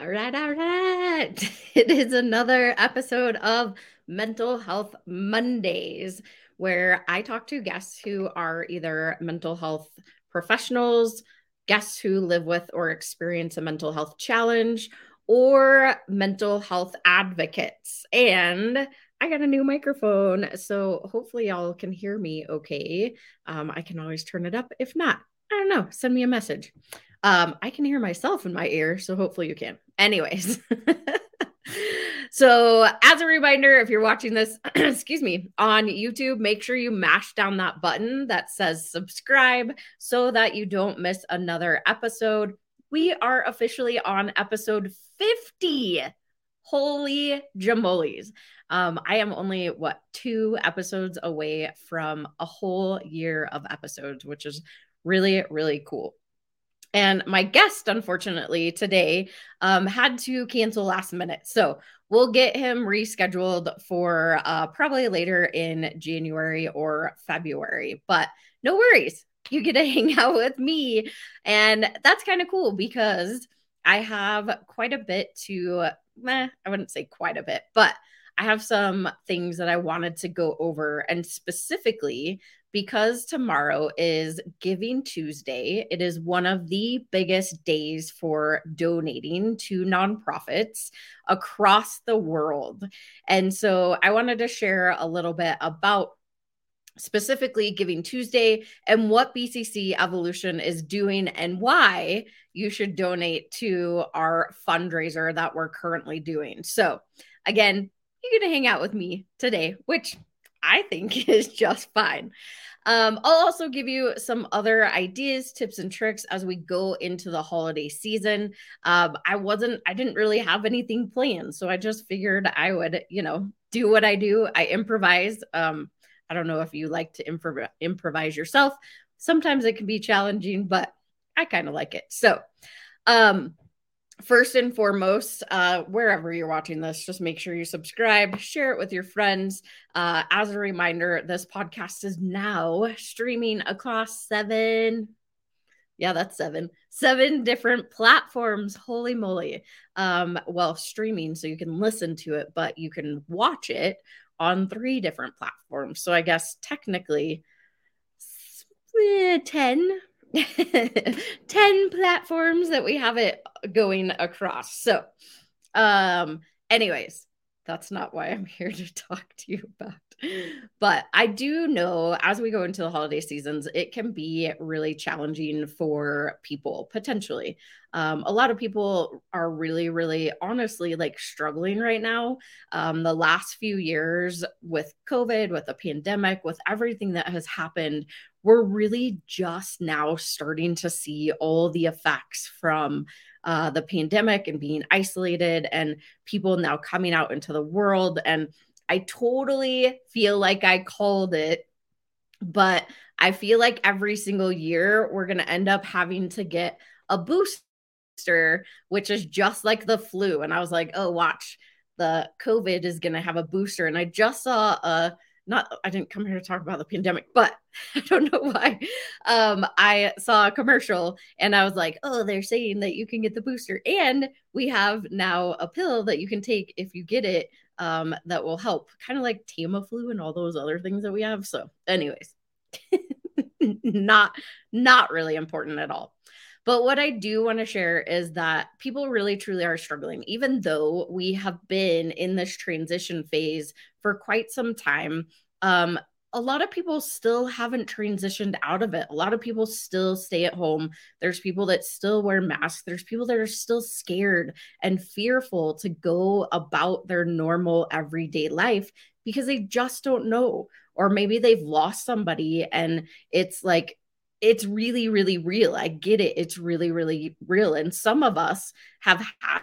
All right, all right. It is another episode of Mental Health Mondays, where I talk to guests who are either mental health professionals, guests who live with or experience a mental health challenge, or mental health advocates. And I got a new microphone, so hopefully y'all can hear me okay. Um, I can always turn it up. If not, I don't know, send me a message. Um, I can hear myself in my ear, so hopefully you can. Anyways. so, as a reminder, if you're watching this, excuse me, on YouTube, make sure you mash down that button that says subscribe so that you don't miss another episode. We are officially on episode 50. Holy jamolies. Um, I am only what two episodes away from a whole year of episodes, which is really, really cool. And my guest, unfortunately, today um, had to cancel last minute. So we'll get him rescheduled for uh, probably later in January or February. But no worries. You get to hang out with me. And that's kind of cool because I have quite a bit to, eh, I wouldn't say quite a bit, but I have some things that I wanted to go over. And specifically, because tomorrow is Giving Tuesday, it is one of the biggest days for donating to nonprofits across the world. And so I wanted to share a little bit about specifically Giving Tuesday and what BCC Evolution is doing and why you should donate to our fundraiser that we're currently doing. So, again, you're going to hang out with me today, which I think is just fine. Um, I'll also give you some other ideas, tips, and tricks as we go into the holiday season. Um, I wasn't, I didn't really have anything planned. So I just figured I would, you know, do what I do. I improvise. Um, I don't know if you like to improv- improvise yourself. Sometimes it can be challenging, but I kind of like it. So, um, first and foremost, uh, wherever you're watching this, just make sure you subscribe, share it with your friends. Uh, as a reminder, this podcast is now streaming across seven. Yeah, that's seven. Seven different platforms. Holy moly. Um, well, streaming, so you can listen to it, but you can watch it on three different platforms. So I guess technically eh, 10 10 platforms that we have it going across. So, um, anyways, that's not why I'm here to talk to you about. But I do know as we go into the holiday seasons, it can be really challenging for people potentially. Um, a lot of people are really, really honestly like struggling right now. Um, the last few years with COVID, with the pandemic, with everything that has happened, we're really just now starting to see all the effects from uh, the pandemic and being isolated and people now coming out into the world. And I totally feel like I called it, but I feel like every single year we're going to end up having to get a booster, which is just like the flu. And I was like, oh, watch, the COVID is going to have a booster. And I just saw a not I didn't come here to talk about the pandemic, but I don't know why. Um, I saw a commercial and I was like, oh, they're saying that you can get the booster, and we have now a pill that you can take if you get it. Um, that will help, kind of like Tamiflu and all those other things that we have. So, anyways, not not really important at all. But what I do want to share is that people really truly are struggling, even though we have been in this transition phase for quite some time. Um, a lot of people still haven't transitioned out of it. A lot of people still stay at home. There's people that still wear masks. There's people that are still scared and fearful to go about their normal everyday life because they just don't know. Or maybe they've lost somebody and it's like it's really, really real. I get it. It's really, really real. And some of us have had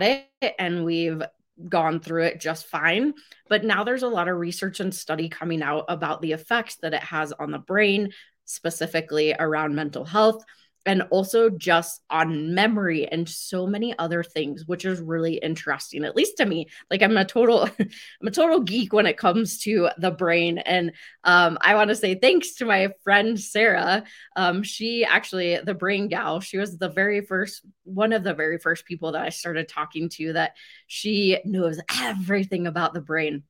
it and we've gone through it just fine. But now there's a lot of research and study coming out about the effects that it has on the brain, specifically around mental health. And also just on memory and so many other things which is really interesting at least to me. Like i'm a total i'm a total geek when it comes to the brain. And um, i want to say thanks to my friend sarah. Um, she actually the brain gal she was the very first one of the very first people that i started talking to that she knows everything about the brain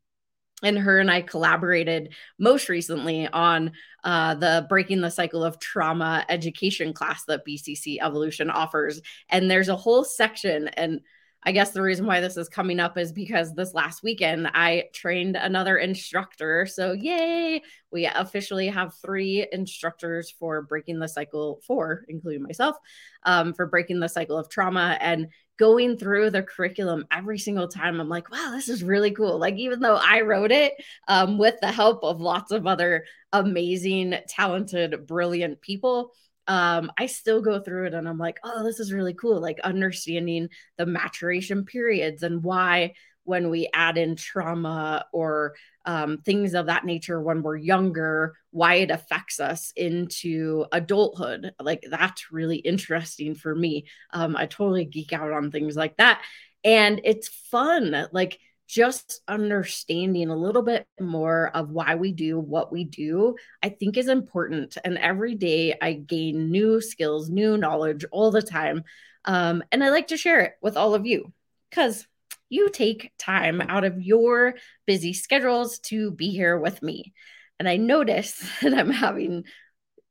and her and I collaborated most recently on uh, the Breaking the Cycle of Trauma education class that BCC Evolution offers. And there's a whole section, and I guess the reason why this is coming up is because this last weekend I trained another instructor. So, yay, we officially have three instructors for Breaking the Cycle, four, including myself, um, for Breaking the Cycle of Trauma. And going through the curriculum every single time, I'm like, wow, this is really cool. Like, even though I wrote it um, with the help of lots of other amazing, talented, brilliant people um, I still go through it and I'm like, oh, this is really cool. Like understanding the maturation periods and why when we add in trauma or um, things of that nature when we're younger, why it affects us into adulthood. Like that's really interesting for me. Um, I totally geek out on things like that. And it's fun. Like just understanding a little bit more of why we do what we do, I think is important. And every day I gain new skills, new knowledge all the time. Um, and I like to share it with all of you because you take time out of your busy schedules to be here with me. And I notice that I'm having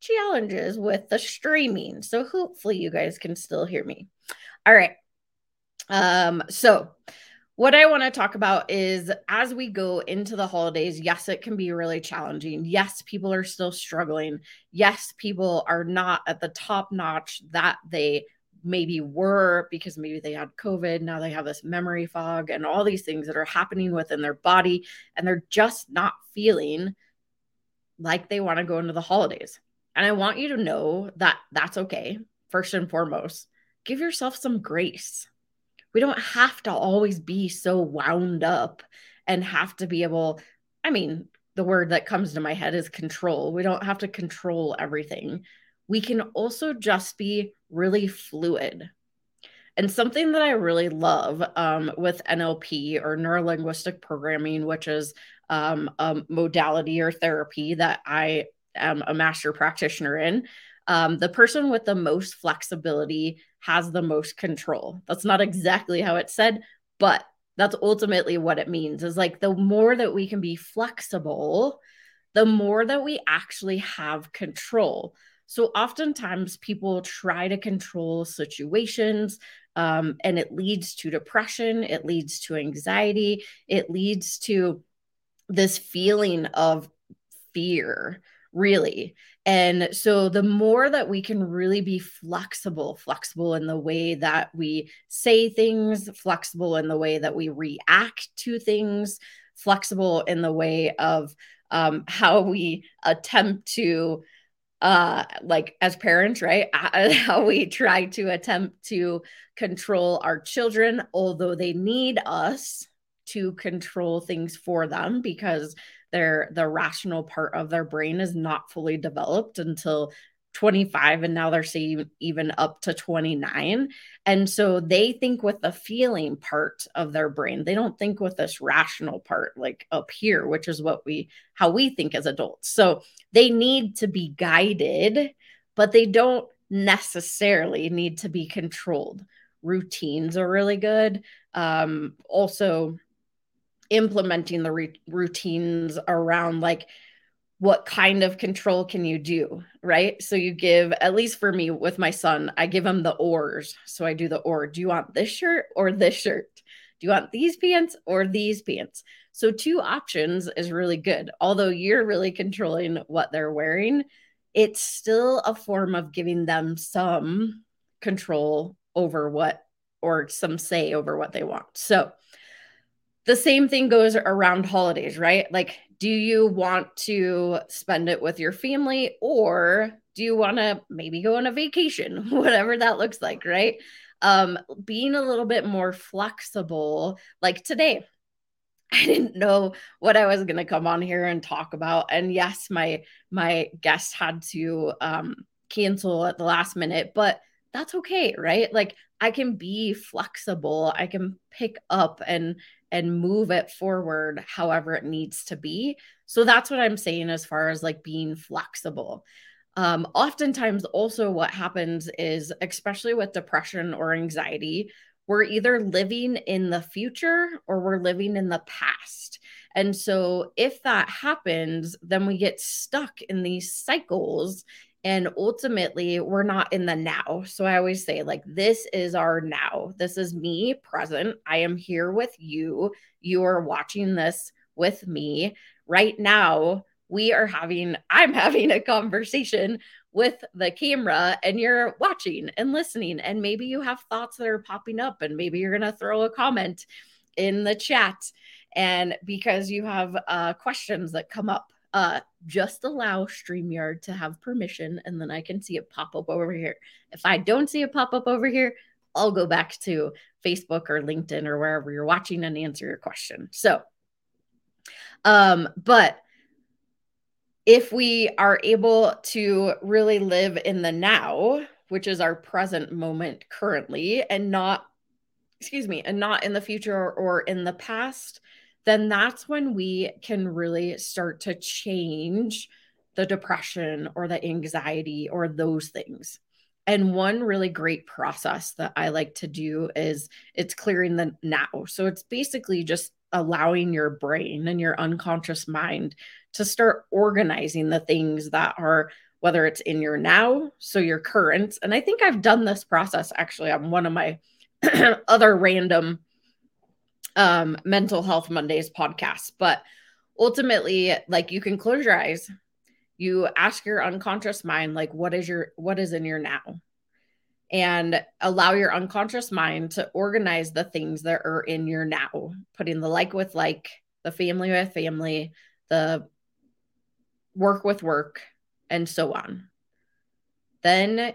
challenges with the streaming. So hopefully you guys can still hear me. All right. Um, so what I want to talk about is as we go into the holidays, yes, it can be really challenging. Yes, people are still struggling. Yes, people are not at the top notch that they maybe were because maybe they had COVID. Now they have this memory fog and all these things that are happening within their body, and they're just not feeling like they want to go into the holidays. And I want you to know that that's okay. First and foremost, give yourself some grace we don't have to always be so wound up and have to be able i mean the word that comes to my head is control. We don't have to control everything. We can also just be really fluid. And something that i really love um, with nlp or neurolinguistic programming which is um, a modality or therapy that i am a master practitioner in um, the person with the most flexibility has the most control. That's not exactly how it's said, but that's ultimately what it means is like the more that we can be flexible, the more that we actually have control. So oftentimes people try to control situations um, and it leads to depression, it leads to anxiety, it leads to this feeling of fear really. And so the more that we can really be flexible, flexible in the way that we say things, flexible in the way that we react to things, flexible in the way of um, how we attempt to uh like as parents right how we try to attempt to control our children although they need us to control things for them because their the rational part of their brain is not fully developed until 25 and now they're saying even up to 29 and so they think with the feeling part of their brain they don't think with this rational part like up here which is what we how we think as adults. So they need to be guided but they don't necessarily need to be controlled. Routines are really good. Um also implementing the re- routines around like what kind of control can you do right? So you give at least for me with my son i give him the ors so i do the or do you want this shirt or this shirt? Do you want these pants or these pants? So two options is really good. Although you're really controlling what they're wearing it's still a form of giving them some control over what or some say over what they want. So the same thing goes around holidays, right? Like, do you want to spend it with your family or do you want to maybe go on a vacation, whatever that looks like, right? Um, being a little bit more flexible, like today, I didn't know what I was going to come on here and talk about. And yes, my my guest had to um, cancel at the last minute, but that's okay, right? Like I can be flexible. I can pick up and and move it forward however it needs to be. So that's what I'm saying as far as like being flexible. Um, oftentimes, also, what happens is, especially with depression or anxiety, we're either living in the future or we're living in the past. And so, if that happens, then we get stuck in these cycles and ultimately, we're not in the now. So I always say, like, this is our now. This is me present. I am here with you. You are watching this with me. Right now, we are having, I'm having a conversation with the camera and you're watching and listening. And maybe you have thoughts that are popping up, and maybe you're going to throw a comment in the chat. And because you have uh, questions that come up uh, just allow StreamYard to have permission and then I can see it pop up over here. If I don't see it pop up over here, I'll go back to Facebook or LinkedIn or wherever you're watching and answer your question. So, um, but if we are able to really live in the now, which is our present moment currently, and not, excuse me, and not in the future or in the past, then that's when we can really start to change the depression or the anxiety or those things. And one really great process that I like to do is it's clearing the now. So it's basically just allowing your brain and your unconscious mind to start organizing the things that are whether it's in your now, so your current. And I think I've done this process actually on one of my other random um, mental health Mondays podcast. But ultimately, like you can close your eyes, you ask your unconscious mind, like, what is your what is in your now? And allow your unconscious mind to organize the things that are in your now, putting the like with like, the family with family, the work with work, and so on. Then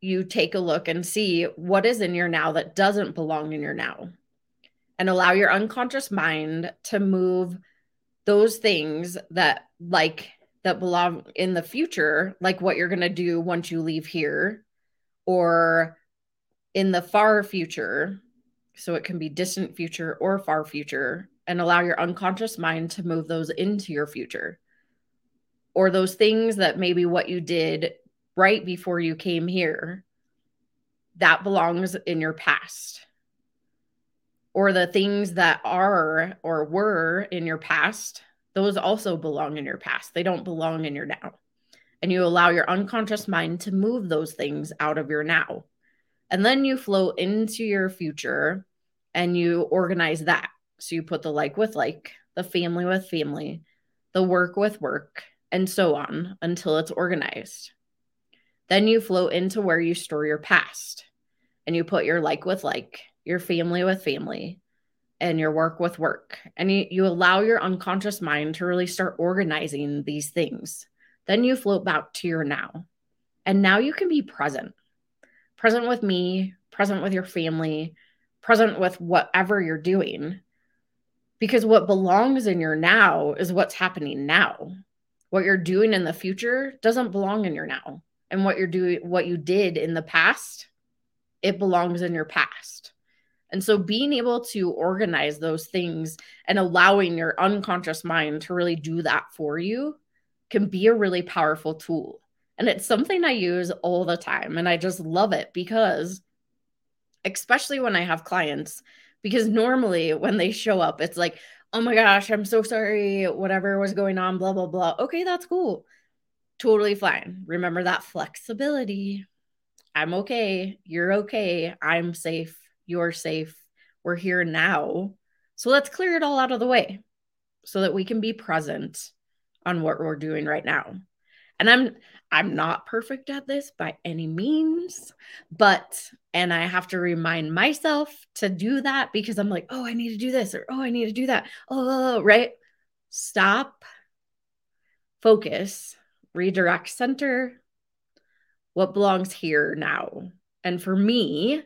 you take a look and see what is in your now that doesn't belong in your now and allow your unconscious mind to move those things that like that belong in the future like what you're going to do once you leave here or in the far future. So it can be distant future or far future and allow your unconscious mind to move those into your future. Or those things that maybe what you did right before you came here that belongs in your past or the things that are or were in your past, those also belong in your past. They don't belong in your now. And you allow your unconscious mind to move those things out of your now. And then you flow into your future and you organize that. So you put the like with like, the family with family, the work with work, and so on until it's organized. Then you flow into where you store your past and you put your like with like, your family with family, and your work with work. And you, you allow your unconscious mind to really start organizing these things. Then you float back to your now. And now you can be present present with me, present with your family, present with whatever you're doing. Because what belongs in your now is what's happening now. What you're doing in the future doesn't belong in your now. And what you're doing, what you did in the past, it belongs in your past. And so being able to organize those things and allowing your unconscious mind to really do that for you can be a really powerful tool. And it's something I use all the time. And I just love it because, especially when I have clients, because normally when they show up, it's like, oh my gosh, I'm so sorry, whatever was going on, blah, blah, blah. Okay, that's cool. Totally fine. Remember that flexibility. I'm okay. You're okay. I'm safe you're safe. We're here now. So let's clear it all out of the way so that we can be present on what we're doing right now. And I'm I'm not perfect at this by any means, but and I have to remind myself to do that because I'm like, "Oh, I need to do this," or "Oh, I need to do that." Oh, oh, oh, oh right? Stop. Focus, redirect center. What belongs here now? And for me,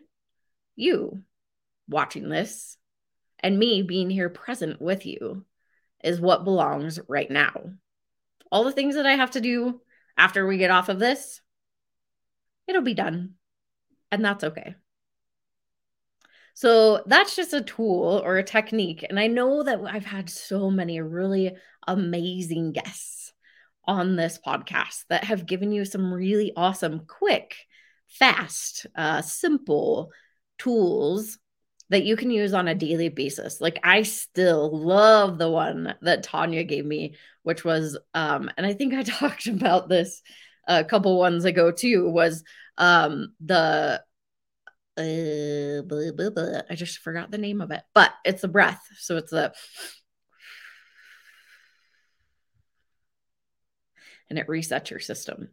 you watching this and me being here present with you is what belongs right now. All the things that I have to do after we get off of this, it'll be done. And that's okay. So that's just a tool or a technique. And I know that I've had so many really amazing guests on this podcast that have given you some really awesome, quick, fast, uh, simple tools that you can use on a daily basis. Like I still love the one that Tanya gave me, which was um and I think I talked about this a couple ones ago too was um the uh, blah, blah, blah. I just forgot the name of it, but it's a breath. So it's a and it resets your system.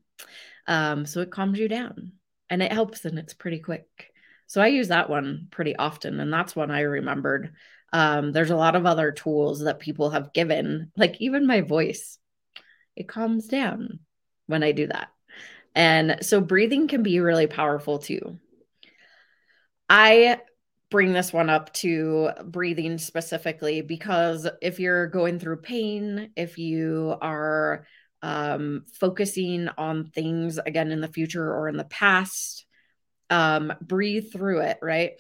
Um, so it calms you down and it helps and it's pretty quick. So I use that one pretty often, and that's one I remembered. Um, there's a lot of other tools that people have given, like even my voice, it calms down when I do that. And so breathing can be really powerful too. I bring this one up to breathing specifically because if you're going through pain, if you are um, focusing on things again in the future or in the past, um, breathe through it, right?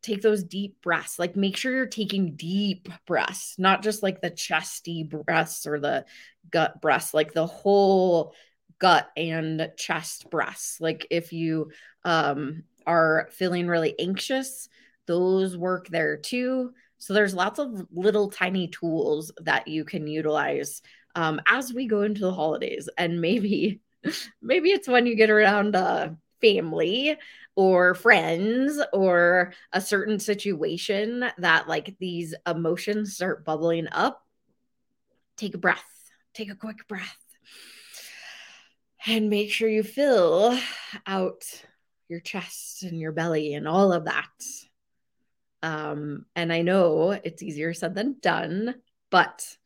Take those deep breaths. Like make sure you're taking deep breaths, not just like the chesty breaths or the gut breaths, like the whole gut and chest breaths. Like if you um are feeling really anxious, those work there too. So there's lots of little tiny tools that you can utilize um, as we go into the holidays, and maybe maybe it's when you get around uh, family or friends or a certain situation that like these emotions start bubbling up. Take a breath. Take a quick breath. And make sure you fill out your chest and your belly and all of that. Um, and I know it's easier said than done, but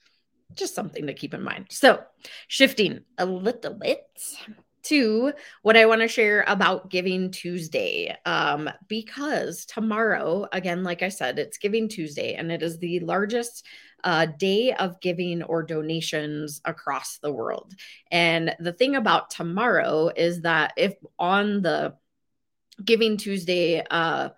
just something to keep in mind. So, shifting a little bit to what I want to share about Giving Tuesday. Um, because tomorrow, again, like I said, it's Giving Tuesday and it is the largest uh, day of giving or donations across the world. And the thing about tomorrow is that if on the Giving Tuesday uh,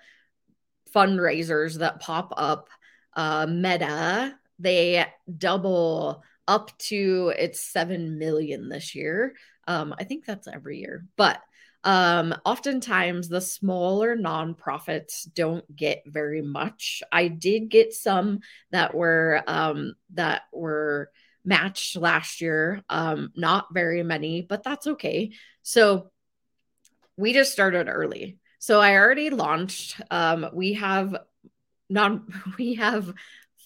fundraisers that pop up, uh, Meta, they double up to it's 7 million this year. Um, I think that's every year, but um, oftentimes the smaller nonprofits don't get very much. I did get some that were um, that were matched last year, um, not very many, but that's okay. So we just started early. So I already launched. Um, we have non we have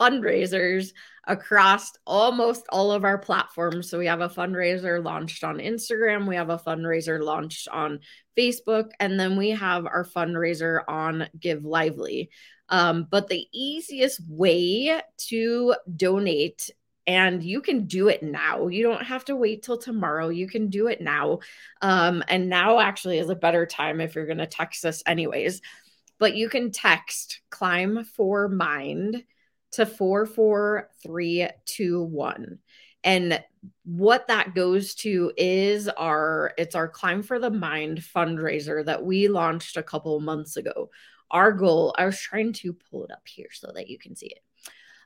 fundraisers across almost all of our platforms. So we have a fundraiser launched on Instagram, we have a fundraiser launched on Facebook, and then we have our fundraiser on Give Lively. Um, but the easiest way to donate and you can do it now. You don't have to wait till tomorrow. You can do it now. Um, and now actually is a better time if you're going to text us, anyways. But you can text climb for mind to 44321. And what that goes to is our it's our climb for the mind fundraiser that we launched a couple months ago. Our goal, I was trying to pull it up here so that you can see it.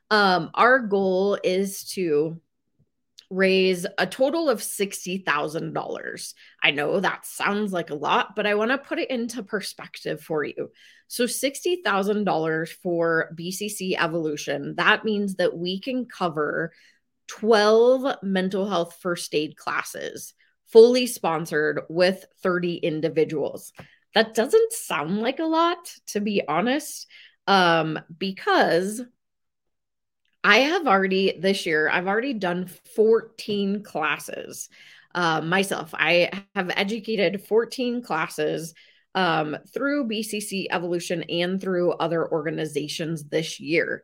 Um, our goal is to raise a total of $60,000. I know that sounds like a lot, but I want to put it into perspective for you. So, $60,000 for BCC Evolution, that means that we can cover 12 mental health first aid classes, fully sponsored with 30 individuals. That doesn't sound like a lot, to be honest, um, because I have already this year, I've already done 14 classes uh, myself. I have educated 14 classes um, through BCC Evolution and through other organizations this year.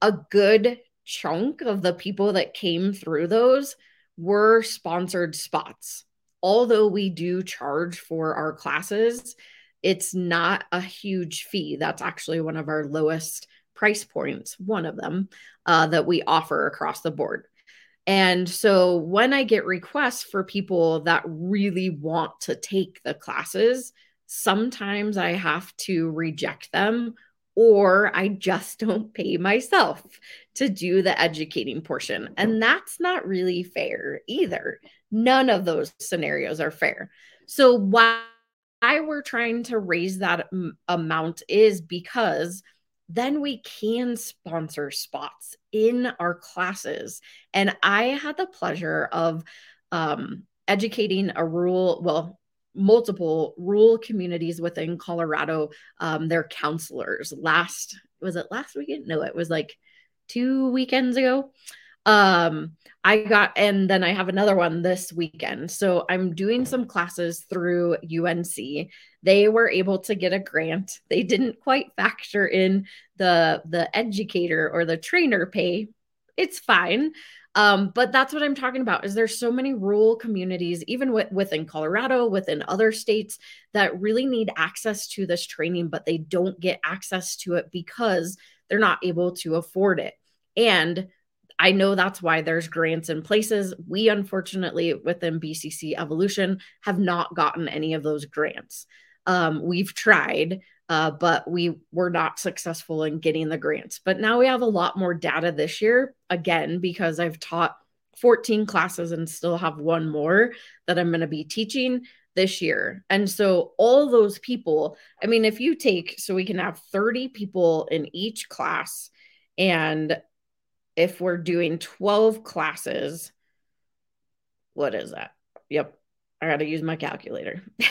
A good chunk of the people that came through those were sponsored spots. Although we do charge for our classes, it's not a huge fee. That's actually one of our lowest price points, one of them uh, that we offer across the board. And so when I get requests for people that really want to take the classes, sometimes I have to reject them or I just don't pay myself to do the educating portion. And that's not really fair either. None of those scenarios are fair. So, why we're trying to raise that amount is because then we can sponsor spots in our classes. And I had the pleasure of um, educating a rural, well, multiple rural communities within Colorado, um, their counselors last, was it last weekend? No, it was like two weekends ago. Um, I got, and then I have another one this weekend. So I'm doing some classes through UNC. They were able to get a grant. They didn't quite factor in the the educator or the trainer pay. It's fine. Um, but that's what I'm talking about is there's so many rural communities, even with, within Colorado, within other states that really need access to this training, but they don't get access to it because they're not able to afford it. And I know that's why there's grants in places. We unfortunately within BCC Evolution have not gotten any of those grants. Um, we've tried, uh, but we were not successful in getting the grants. But now we have a lot more data this year, again, because I've taught 14 classes and still have one more that I'm going to be teaching this year. And so all those people, I mean, if you take, so we can have 30 people in each class, and if we're doing 12 classes, what is that? Yep, I got to use my calculator.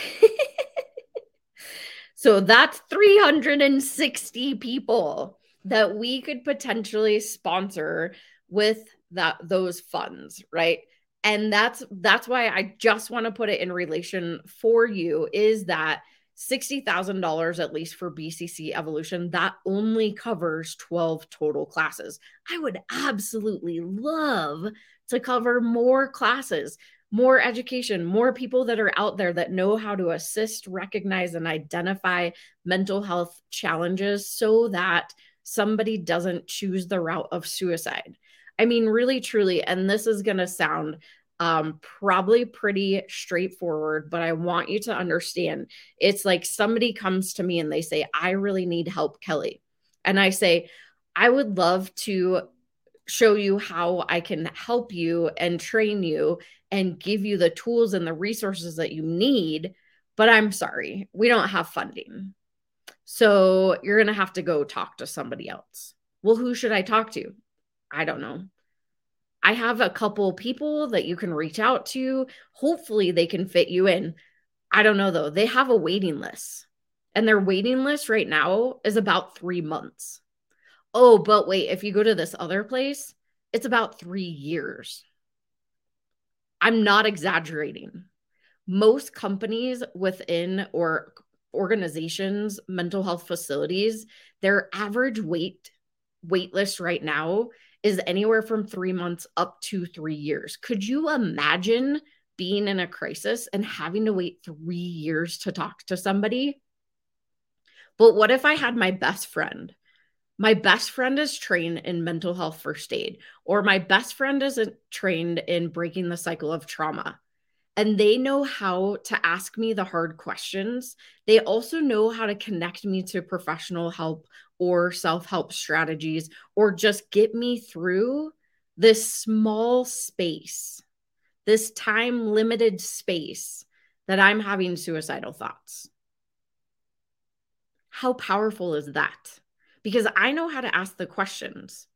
So that's 360 people that we could potentially sponsor with that those funds, right? And that's that's why I just want to put it in relation for you is that $60,000 at least for BCC Evolution that only covers 12 total classes. I would absolutely love to cover more classes more education, more people that are out there that know how to assist, recognize, and identify mental health challenges so that somebody doesn't choose the route of suicide. I mean, really, truly, and this is going to sound um, probably pretty straightforward, but I want you to understand it's like somebody comes to me and they say, I really need help, Kelli. And I say, I would love to show you how I can help you and train you and give you the tools and the resources that you need. But I'm sorry, we don't have funding. So you're going to have to go talk to somebody else. Well, who should I talk to? I don't know. I have a couple people that you can reach out to. Hopefully, they can fit you in. I don't know though. They have a waiting list, and their waiting list right now is about three months. Oh, but wait, if you go to this other place, it's about three years. I'm not exaggerating. Most companies within or organizations, mental health facilities, their average wait wait list right now is anywhere from three months up to three years. Could you imagine being in a crisis and having to wait three years to talk to somebody? But what if I had my best friend my best friend is trained in mental health first aid, or my best friend isn't trained in breaking the cycle of trauma. And they know how to ask me the hard questions. They also know how to connect me to professional help or self help strategies, or just get me through this small space, this time limited space that I'm having suicidal thoughts. How powerful is that? because I know how to ask the questions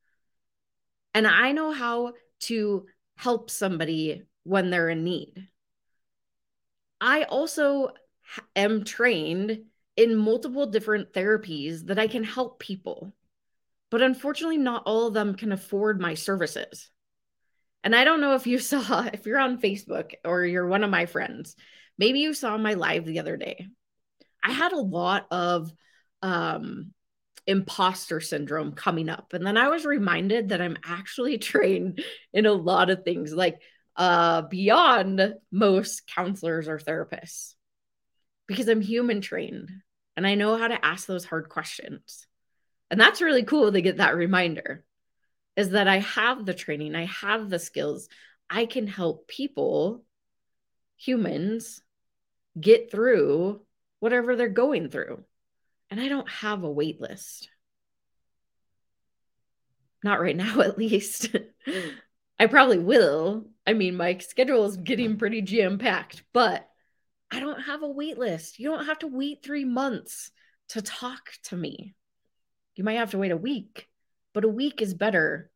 and I know how to help somebody when they're in need. I also am trained in multiple different therapies that I can help people. But unfortunately, not all of them can afford my services. And I don't know if you saw, if you're on Facebook or you're one of my friends, maybe you saw my live the other day. I had a lot of um, imposter syndrome coming up. And then I was reminded that I'm actually trained in a lot of things like uh beyond most counselors or therapists because I'm human trained and I know how to ask those hard questions. And that's really cool to get that reminder. is that I have the training, I have the skills. I can help people, humans, get through whatever they're going through. And I don't have a wait list. Not right now, at least. Mm. I probably will. I mean, my schedule is getting pretty jam packed, but I don't have a wait list. You don't have to wait three months to talk to me. You might have to wait a week, but a week is better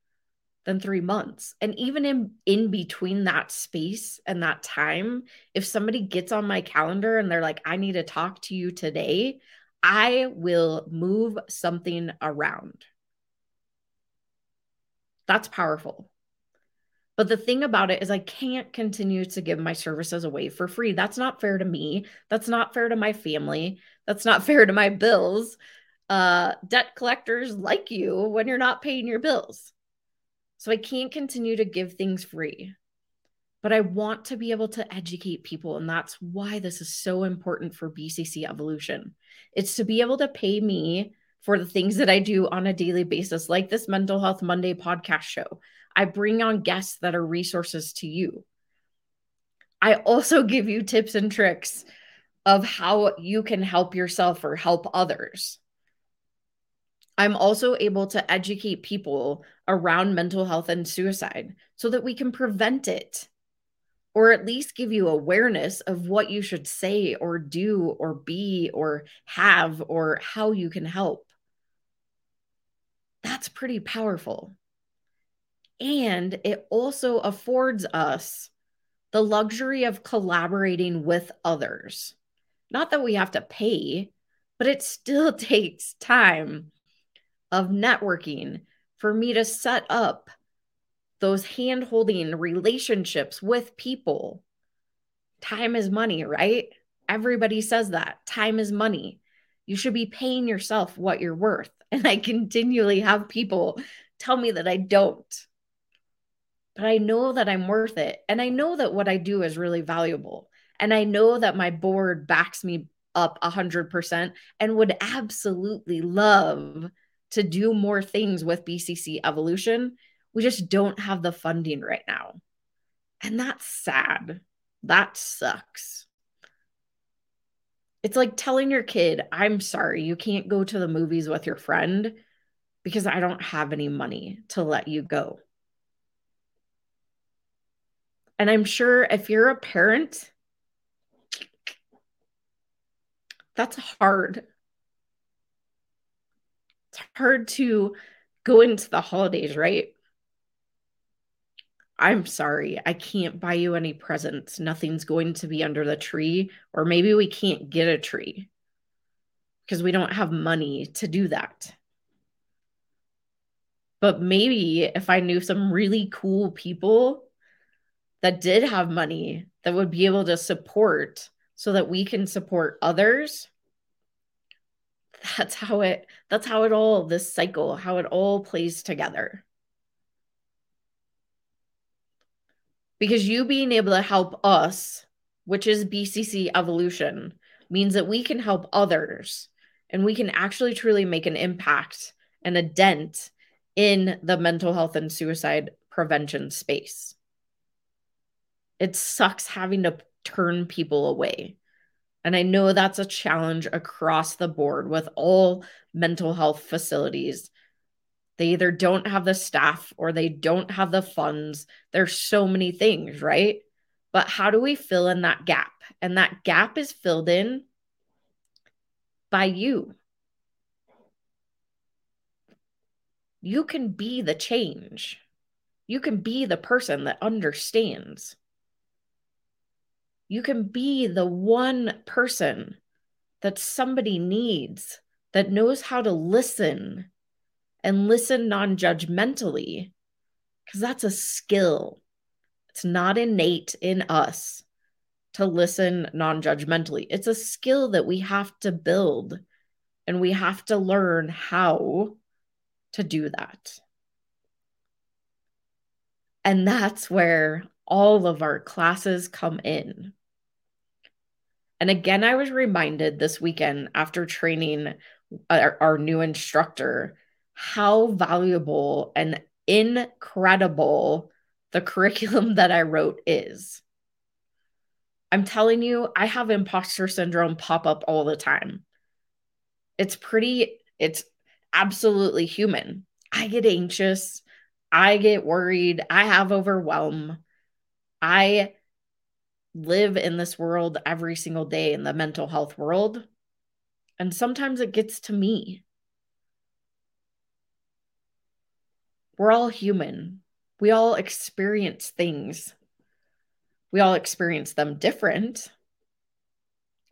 than three months. And even in, in between that space and that time, if somebody gets on my calendar and they're like, I need to talk to you today, I will move something around. That's powerful. But the thing about it is, I can't continue to give my services away for free. That's not fair to me. That's not fair to my family. That's not fair to my bills. Uh, debt collectors like you when you're not paying your bills. So I can't continue to give things free. But I want to be able to educate people. And that's why this is so important for BCC Evolution. It's to be able to pay me for the things that I do on a daily basis, like this Mental Health Monday podcast show. I bring on guests that are resources to you. I also give you tips and tricks of how you can help yourself or help others. I'm also able to educate people around mental health and suicide so that we can prevent it or at least give you awareness of what you should say or do or be or have or how you can help. That's pretty powerful. And it also affords us the luxury of collaborating with others. Not that we have to pay, but it still takes time of networking for me to set up those hand holding relationships with people. Time is money, right? Everybody says that. Time is money. You should be paying yourself what you're worth. And I continually have people tell me that I don't. But I know that I'm worth it. And I know that what I do is really valuable. And I know that my board backs me up 100% and would absolutely love to do more things with BCC Evolution. We just don't have the funding right now. And that's sad. That sucks. It's like telling your kid, I'm sorry, you can't go to the movies with your friend because I don't have any money to let you go. And I'm sure if you're a parent, that's hard it's hard to go into the holidays, right? I'm sorry, I can't buy you any presents. Nothing's going to be under the tree, or maybe we can't get a tree because we don't have money to do that. But maybe if I knew some really cool people that did have money that would be able to support so that we can support others, that's how it that's how it all this cycle how it all plays together because you being able to help us which is bcc evolution means that we can help others and we can actually truly make an impact and a dent in the mental health and suicide prevention space it sucks having to turn people away and I know that's a challenge across the board with all mental health facilities. They either don't have the staff or they don't have the funds. There's so many things, right? But how do we fill in that gap? And that gap is filled in by you. You can be the change. You can be the person that understands. You can be the one person that somebody needs that knows how to listen and listen non judgmentally, because that's a skill. It's not innate in us to listen non judgmentally. It's a skill that we have to build and we have to learn how to do that. And that's where all of our classes come in. And again, I was reminded this weekend after training uh, our, our new instructor how valuable and incredible the curriculum that I wrote is. I'm telling you, I have imposter syndrome pop up all the time. It's pretty, it's absolutely human. I get anxious. I get worried. I have overwhelm. I live in this world every single day in the mental health world. And sometimes it gets to me. We're all human. We all experience things. We all experience them different,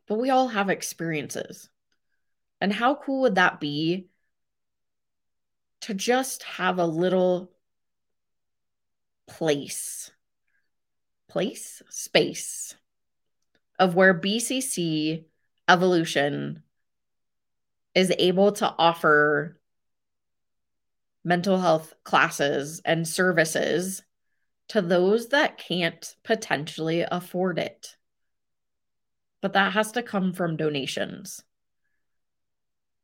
but we all have experiences. And how cool would that be to just have a little place, place, space of where BCC evolution is able to offer mental health classes and services to those that can't potentially afford it. But that has to come from donations.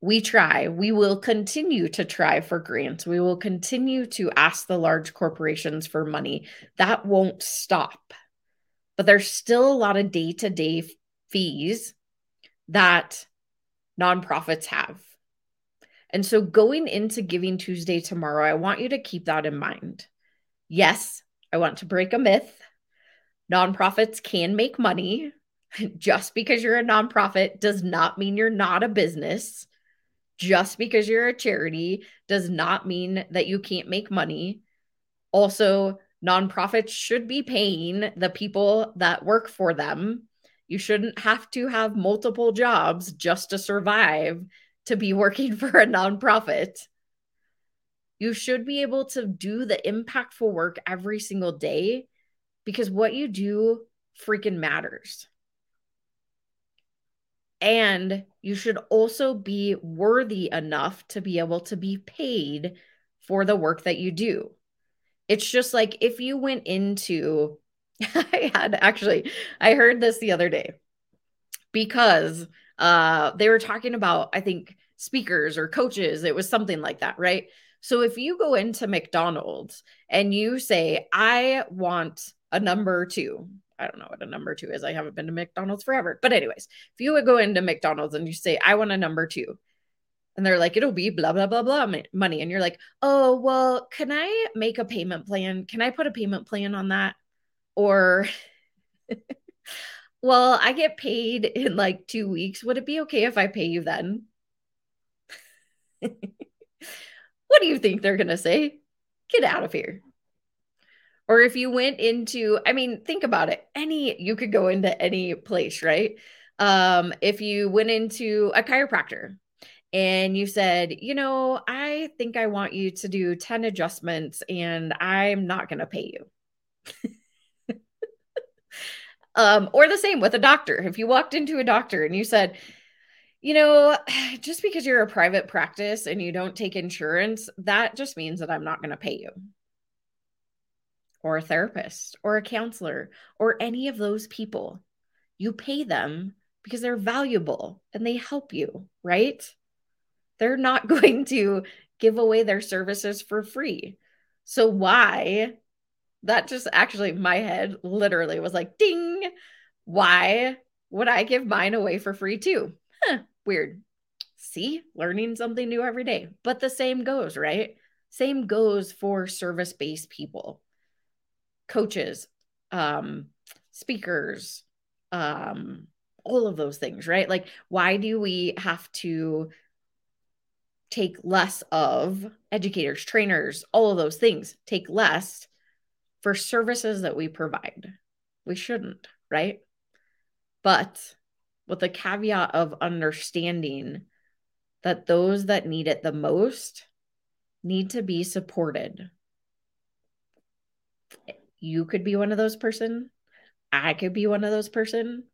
We try, we will continue to try for grants. We will continue to ask the large corporations for money. That won't stop. But there's still a lot of day to day fees that nonprofits have. And so going into Giving Tuesday tomorrow, I want you to keep that in mind. Yes, I want to break a myth. Nonprofits can make money. Just because you're a nonprofit does not mean you're not a business. Just because you're a charity does not mean that you can't make money. Also, nonprofits should be paying the people that work for them. You shouldn't have to have multiple jobs just to survive to be working for a nonprofit. You should be able to do the impactful work every single day because what you do freaking matters. And you should also be worthy enough to be able to be paid for the work that you do. It's just like if you went into, I had actually, I heard this the other day because uh, they were talking about, I think, speakers or coaches. It was something like that, right? So if you go into McDonald's and you say, I want a number two, I don't know what a number two is. I haven't been to McDonald's forever. But, anyways, if you would go into McDonald's and you say, I want a number two, and they're like, it'll be blah, blah, blah, blah money. And you're like, oh, well, can I make a payment plan? Can I put a payment plan on that? Or, well, I get paid in like two weeks. Would it be okay if I pay you then? what do you think they're going to say? Get out of here. Or if you went into, I mean, think about it. Any, you could go into any place, right? Um, if you went into a chiropractor and you said, you know, I think I want you to do 10 adjustments and I'm not going to pay you. um, or the same with a doctor. If you walked into a doctor and you said, you know, just because you're a private practice and you don't take insurance, that just means that I'm not going to pay you. Or a therapist, or a counselor, or any of those people. You pay them because they're valuable and they help you, right? They're not going to give away their services for free. So, why? That just actually, my head literally was like, ding. Why would I give mine away for free too? Huh, Weird. See, learning something new every day. But the same goes, right? Same goes for service based people, coaches, um, speakers, um, all of those things, right? Like, why do we have to take less of educators, trainers, all of those things, take less for services that we provide? We shouldn't, right? But with the caveat of understanding that those that need it the most need to be supported. You could be one of those person. I could be one of those person.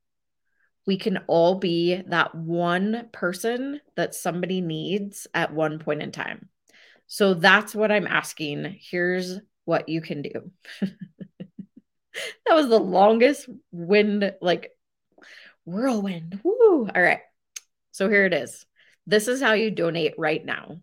We can all be that one person that somebody needs at one point in time. So that's what I'm asking. Here's what you can do. that was the longest wind like whirlwind. Woo. All right. So here it is. This is how you donate right now.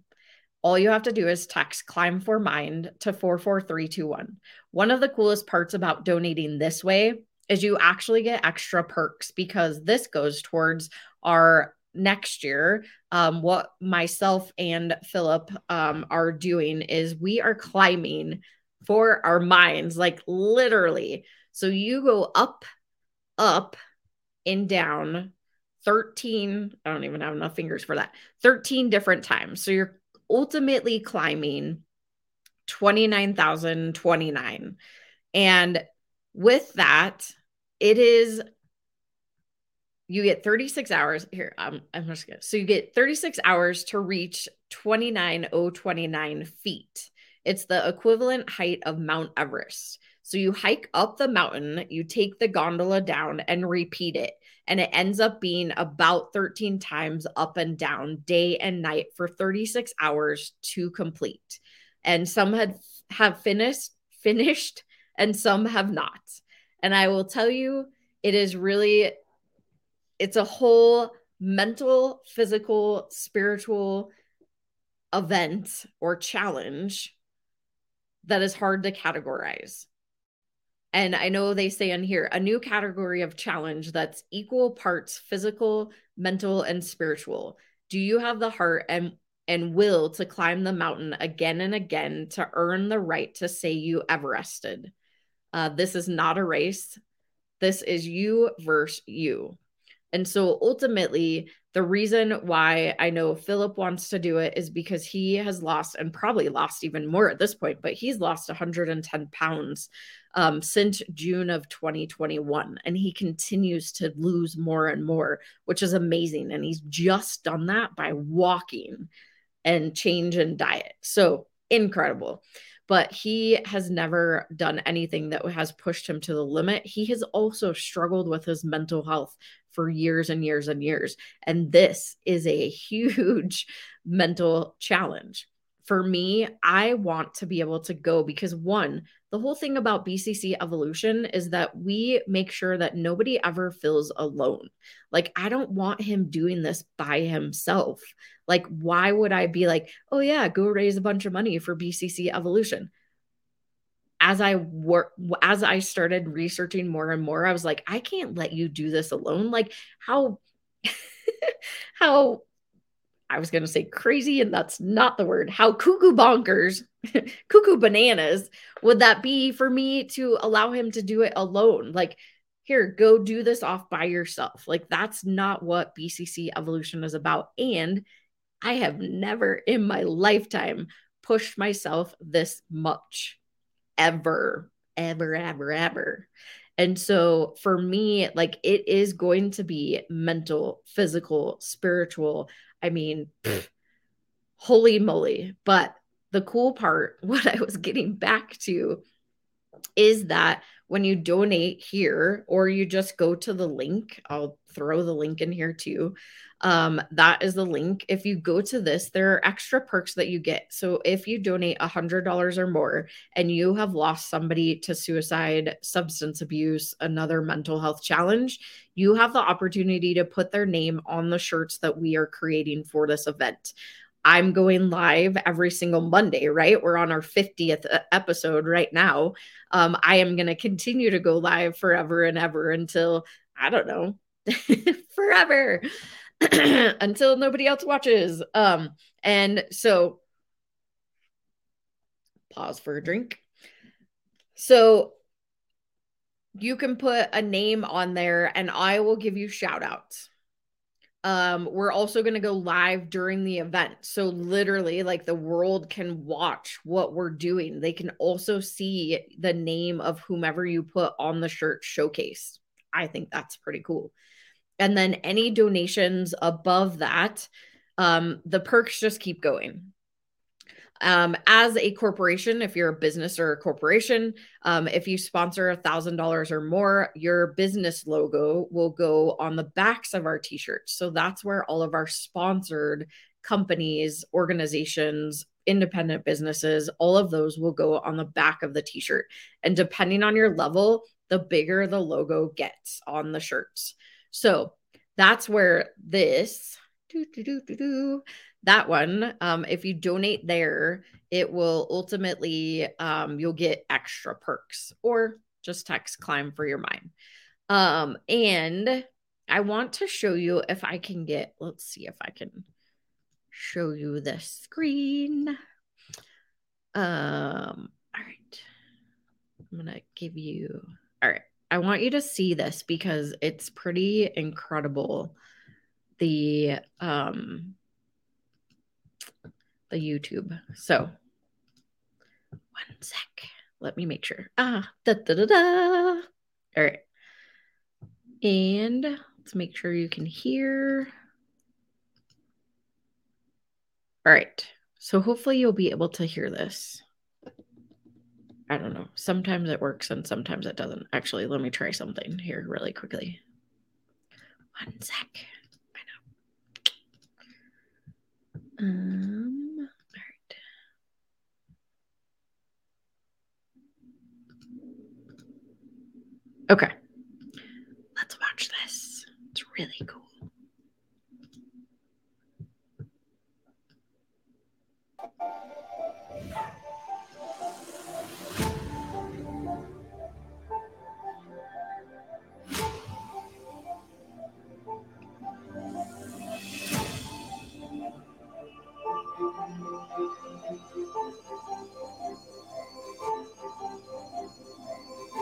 all you have to do is text climb for mind to 44321. One of the coolest parts about donating this way is you actually get extra perks because this goes towards our next year. Um, what myself and Philip um, are doing is we are climbing for our minds, like literally. So you go up, up, and down 13. I don't even have enough fingers for that. 13 different times. So you're ultimately climbing 29,029. And with that, it is you get 36 hours here. Um, I'm just gonna so you get 36 hours to reach 29,029 feet. It's the equivalent height of Mount Everest. So you hike up the mountain, you take the gondola down and repeat it. And it ends up being about 13 times up and down, day and night for 36 hours to complete. And some had have finished finished and some have not. And I will tell you, it is really it's a whole mental, physical, spiritual event or challenge that is hard to categorize. And I know they say in here a new category of challenge that's equal parts physical, mental, and spiritual. Do you have the heart and and will to climb the mountain again and again to earn the right to say you Everested? Uh, this is not a race. This is you versus you. And so ultimately, the reason why I know Philip wants to do it is because he has lost and probably lost even more at this point, but he's lost 110 pounds um, since June of 2021. And he continues to lose more and more, which is amazing. And he's just done that by walking and change in diet. So incredible but he has never done anything that has pushed him to the limit. He has also struggled with his mental health for years and years and years. And this is a huge mental challenge. For me, I want to be able to go because one, the whole thing about BCC evolution is that we make sure that nobody ever feels alone. Like, I don't want him doing this by himself. Like, why would I be like, oh, yeah, go raise a bunch of money for BCC evolution? As I work, as I started researching more and more, I was like, I can't let you do this alone. Like, how, how I was going to say crazy, and that's not the word. How cuckoo bonkers, cuckoo bananas would that be for me to allow him to do it alone? Like, here, go do this off by yourself. Like, that's not what BCC evolution is about. And I have never in my lifetime pushed myself this much ever, ever, ever, ever. And so for me, like it is going to be mental, physical, spiritual. I mean, holy moly. But the cool part, what I was getting back to is that when you donate here or you just go to the link, I'll throw the link in here too. Um, that is the link. If you go to this, there are extra perks that you get. So if you donate a hundred dollars or more and you have lost somebody to suicide, substance abuse, another mental health challenge, you have the opportunity to put their name on the shirts that we are creating for this event. I'm going live every single Monday, right? We're on our 50th episode right now. Um, I am going to continue to go live forever and ever until, I don't know, forever. until nobody else watches. Um, and so pause for a drink. So you can put a name on there and I will give you shout outs. Um, we're also going to go live during the event. So literally like the world can watch what we're doing. They can also see the name of whomever you put on the shirt showcase. I think that's pretty cool. And then any donations above that, um, the perks just keep going. Um, as a corporation, if you're a business or a corporation, um, if you sponsor a thousand dollars or more, your business logo will go on the backs of our t-shirts. So that's where all of our sponsored companies, organizations, independent businesses, all of those will go on the back of the t-shirt. And depending on your level, the bigger the logo gets on the shirts. So that's where this, that one, um, if you donate there, it will ultimately um, you'll get extra perks or just text climb for your mind. Um, and I want to show you if I can get, let's see if I can show you the screen. Um, all right. I'm gonna give you all right. I want you to see this because it's pretty incredible. The um the YouTube. So one sec. Let me make sure. Ah, da da da da. All right. And let's make sure you can hear. All right. So hopefully you'll be able to hear this. I don't know. Sometimes it works and sometimes it doesn't. Actually, let me try something here really quickly. One sec. I know. Um, all right. Okay. Let's watch this. It's really cool.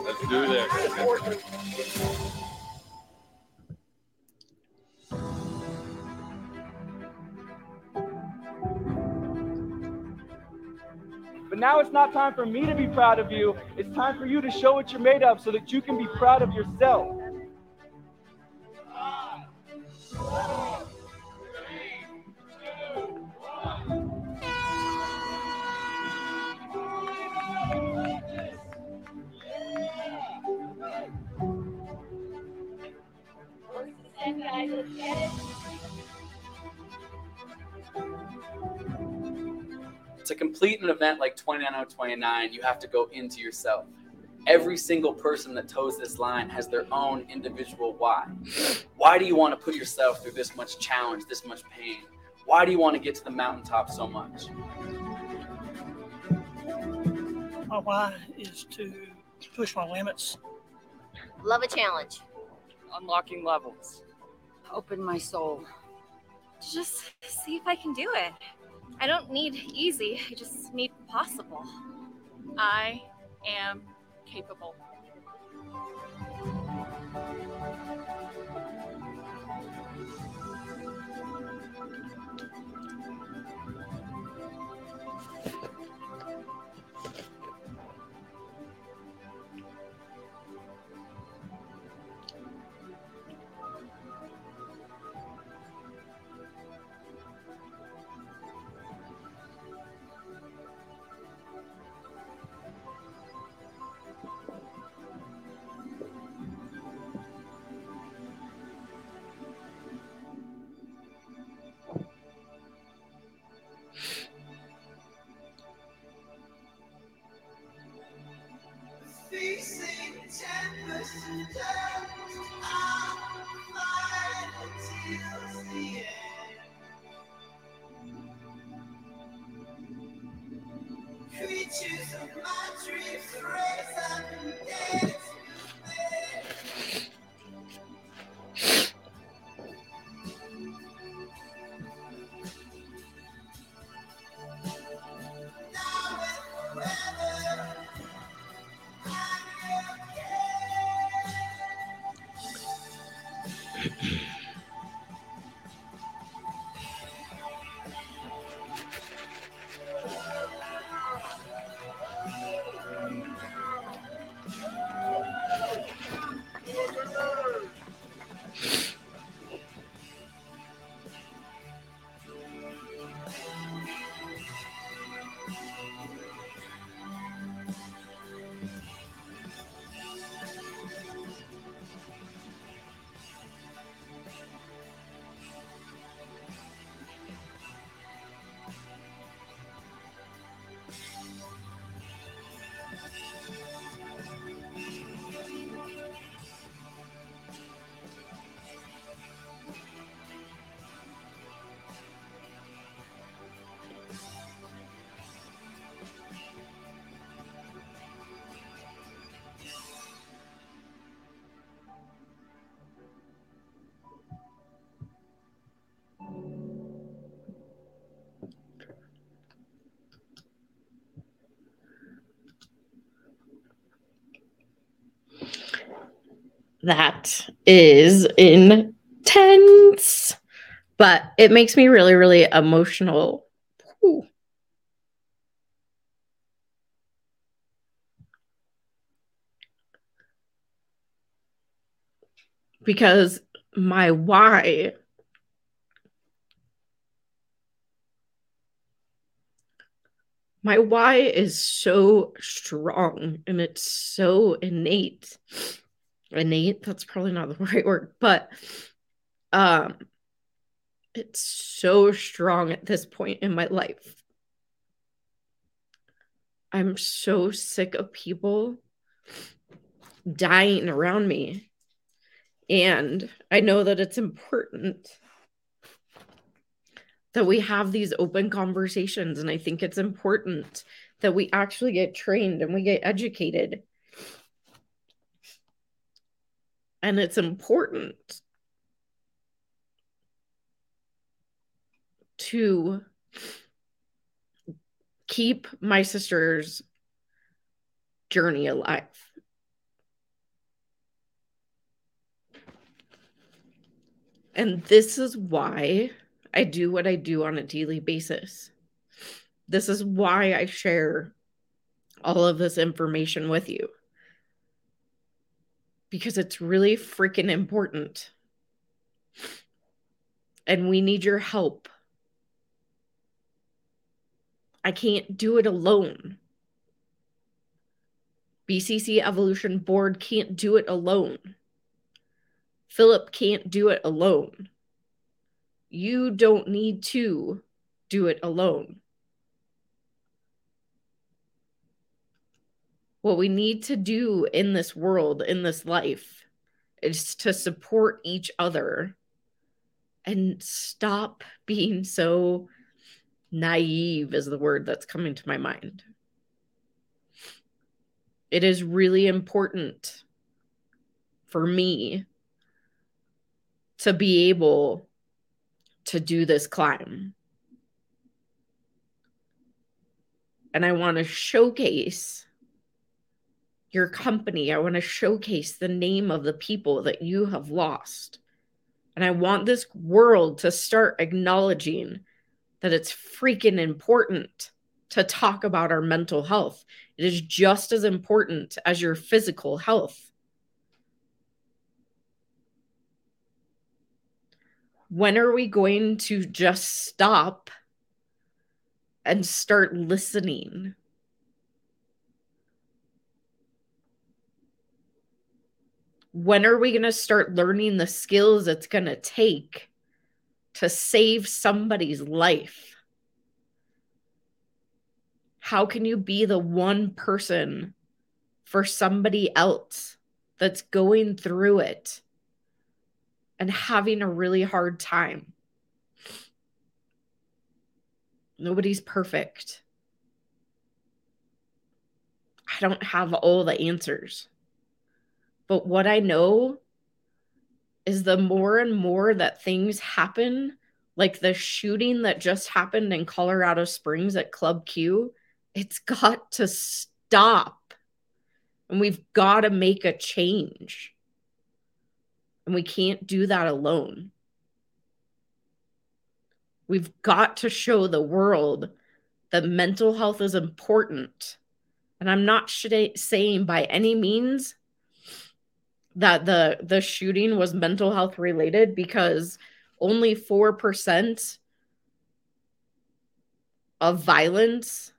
Let's do this. But now it's not time for me to be proud of you. It's time for you to show what you're made of so that you can be proud of yourself. To complete an event like 29029, you have to go into yourself. Every single person that toes this line has their own individual why. Why do you want to put yourself through this much challenge, this much pain? Why do you want to get to the mountaintop so much? My why is to push my limits. Love a challenge. Unlocking levels. Open my soul. Just see if I can do it. I don't need easy, I just need possible. I am capable. That is intense, but it makes me really, really emotional. Whew. Because my why my why is so strong and it's so innate innate that's probably not the right word but um it's so strong at this point in my life i'm so sick of people dying around me and i know that it's important that we have these open conversations. And I think it's important that we actually get trained and we get educated. And it's important to keep my sister's journey alive. And this is why I do what I do on a daily basis. This is why I share all of this information with you. Because it's really freaking important. And we need your help. I can't do it alone. BCC Evolution Board can't do it alone. Philip can't do it alone you don't need to do it alone. What we need to do in this world, in this life, is to support each other and stop being so naive, is the word that's coming to my mind. It is really important for me to be able to do this climb. And I want to showcase your company. I want to showcase the name of the people that you have lost. And I want this world to start acknowledging that it's freaking important to talk about our mental health. It is just as important as your physical health. when are we going to just stop and start listening? When are we going to start learning the skills it's going to take to save somebody's life? How can you be the one person for somebody else that's going through it? and having a really hard time. Nobody's perfect. I don't have all the answers. But what I know is the more and more that things happen, like the shooting that just happened in Colorado Springs at Club Q, it's got to stop. And we've got to make a change. And we can't do that alone. We've got to show the world that mental health is important. And I'm not sh- saying by any means that the the shooting was mental health related because only 4% of violence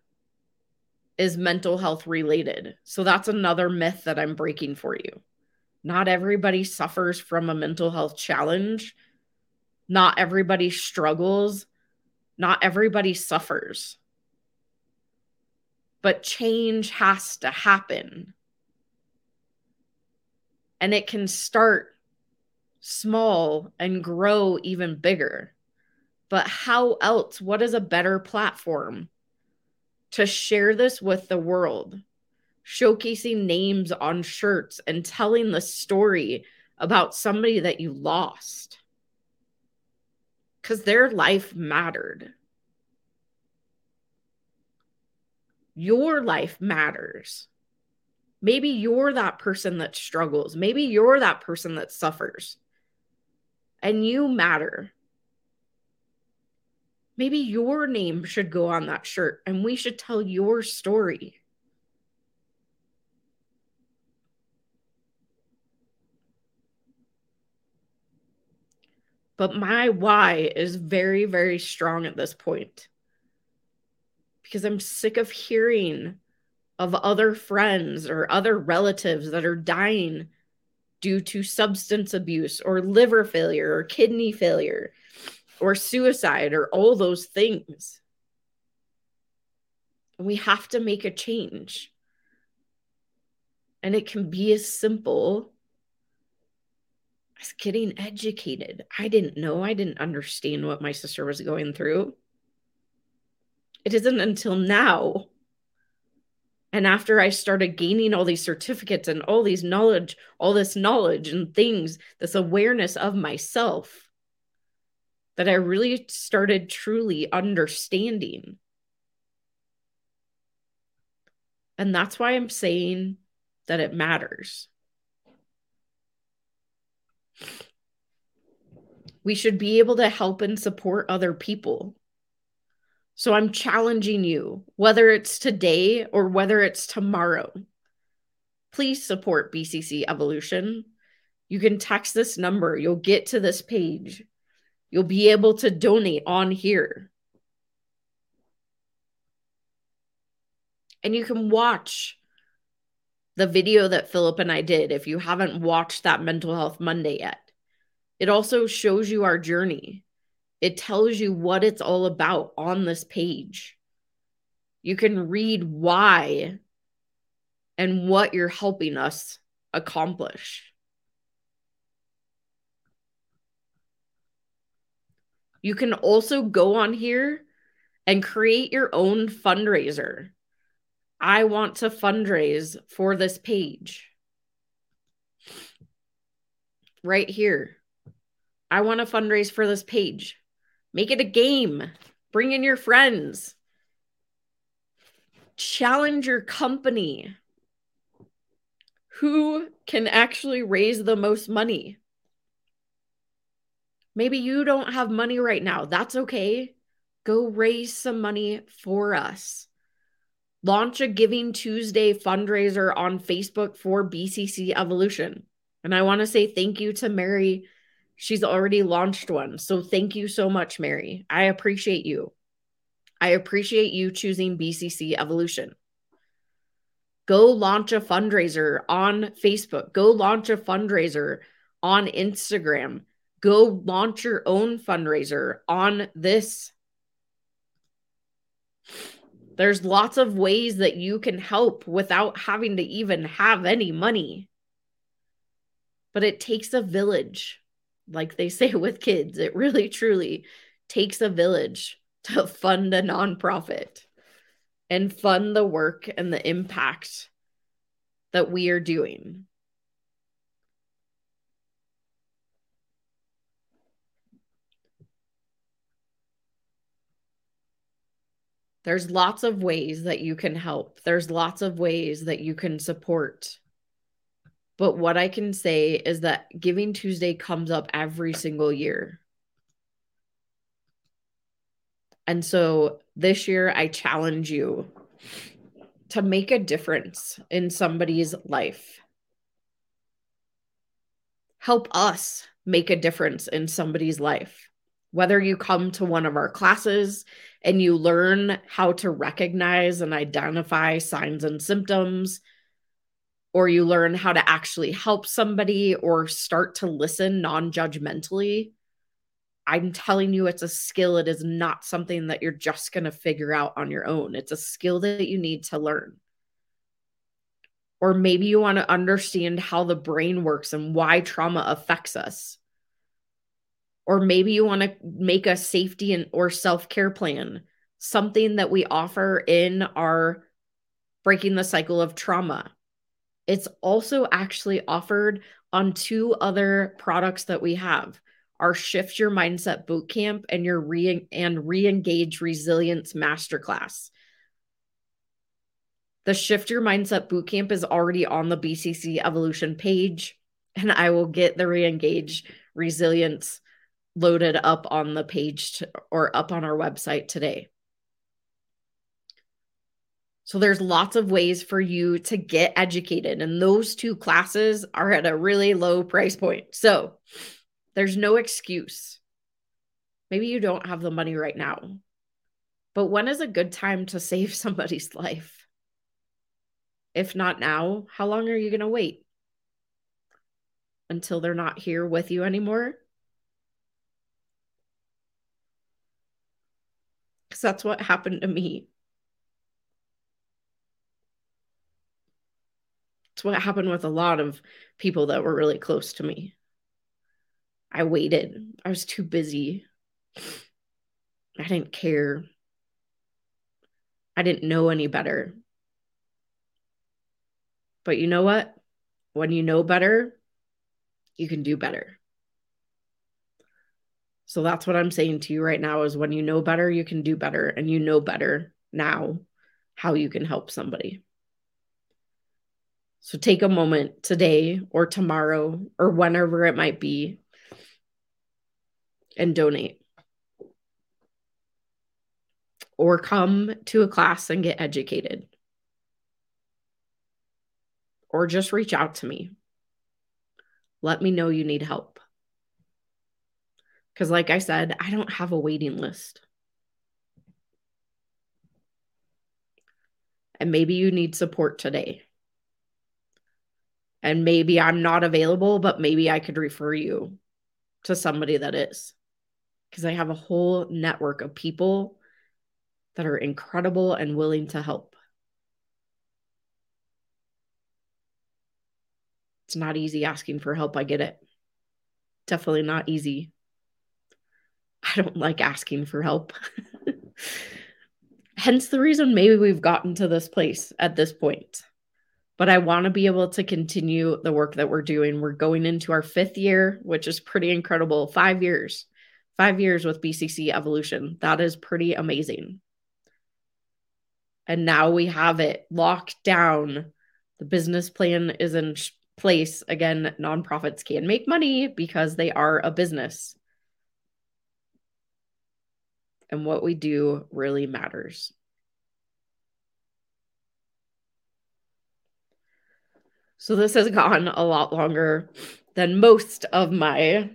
is mental health related. So that's another myth that I'm breaking for you. Not everybody suffers from a mental health challenge. Not everybody struggles. Not everybody suffers. But change has to happen. And it can start small and grow even bigger. But how else? What is a better platform to share this with the world? showcasing names on shirts and telling the story about somebody that you lost because their life mattered. Your life matters. Maybe you're that person that struggles. Maybe you're that person that suffers. And you matter. Maybe your name should go on that shirt and we should tell your story. But my why is very, very strong at this point because I'm sick of hearing of other friends or other relatives that are dying due to substance abuse or liver failure or kidney failure or suicide or all those things. We have to make a change. And it can be as simple as getting educated. I didn't know, I didn't understand what my sister was going through. It isn't until now. And after I started gaining all these certificates and all these knowledge, all this knowledge and things, this awareness of myself, that I really started truly understanding. And that's why I'm saying that it matters. We should be able to help and support other people. So I'm challenging you, whether it's today or whether it's tomorrow. Please support BCC Evolution. You can text this number, you'll get to this page. You'll be able to donate on here. And you can watch the video that Philip and I did if you haven't watched that Mental Health Monday yet. It also shows you our journey, it tells you what it's all about on this page. You can read why and what you're helping us accomplish. You can also go on here and create your own fundraiser. I want to fundraise for this page. Right here. I want to fundraise for this page. Make it a game. Bring in your friends. Challenge your company. Who can actually raise the most money? Maybe you don't have money right now. That's okay. Go raise some money for us. Launch a Giving Tuesday fundraiser on Facebook for BCC Evolution. And I want to say thank you to Mary She's already launched one. So thank you so much, Mary. I appreciate you. I appreciate you choosing BCC Evolution. Go launch a fundraiser on Facebook. Go launch a fundraiser on Instagram. Go launch your own fundraiser on this. There's lots of ways that you can help without having to even have any money. But it takes a village like they say with kids, it really truly takes a village to fund a nonprofit and fund the work and the impact that we are doing. There's lots of ways that you can help. There's lots of ways that you can support. But what I can say is that Giving Tuesday comes up every single year. And so this year, I challenge you to make a difference in somebody's life. Help us make a difference in somebody's life. Whether you come to one of our classes and you learn how to recognize and identify signs and symptoms or you learn how to actually help somebody or start to listen non judgmentally, I'm telling you, it's a skill. It is not something that you're just going to figure out on your own. It's a skill that you need to learn. Or maybe you want to understand how the brain works and why trauma affects us. Or maybe you want to make a safety and or self-care plan, something that we offer in our breaking the cycle of trauma it's also actually offered on two other products that we have our Shift Your Mindset Bootcamp and your re and Reengage Resilience Masterclass. The Shift Your Mindset Bootcamp is already on the BCC Evolution page, and I will get the Reengage Resilience loaded up on the page to, or up on our website today. So there's lots of ways for you to get educated and those two classes are at a really low price point. So there's no excuse. Maybe you don't have the money right now. But when is a good time to save somebody's life? If not now, how long are you going to wait? Until they're not here with you anymore? Because that's what happened to me. It's what happened with a lot of people that were really close to me. I waited. I was too busy. I didn't care. I didn't know any better. But you know what? When you know better, you can do better. So that's what I'm saying to you right now is when you know better, you can do better and you know better now how you can help somebody. So take a moment today or tomorrow or whenever it might be and donate. Or come to a class and get educated. Or just reach out to me. Let me know you need help. Because, like I said, I don't have a waiting list. And maybe you need support today and maybe I'm not available, but maybe I could refer you to somebody that is. Because I have a whole network of people that are incredible and willing to help. It's not easy asking for help. I get it. Definitely not easy. I don't like asking for help. Hence the reason maybe we've gotten to this place at this point but I want to be able to continue the work that we're doing. We're going into our fifth year, which is pretty incredible. Five years, five years with BCC Evolution. That is pretty amazing. And now we have it locked down. The business plan is in place. Again, nonprofits can make money because they are a business. And what we do really matters. So this has gone a lot longer than most of my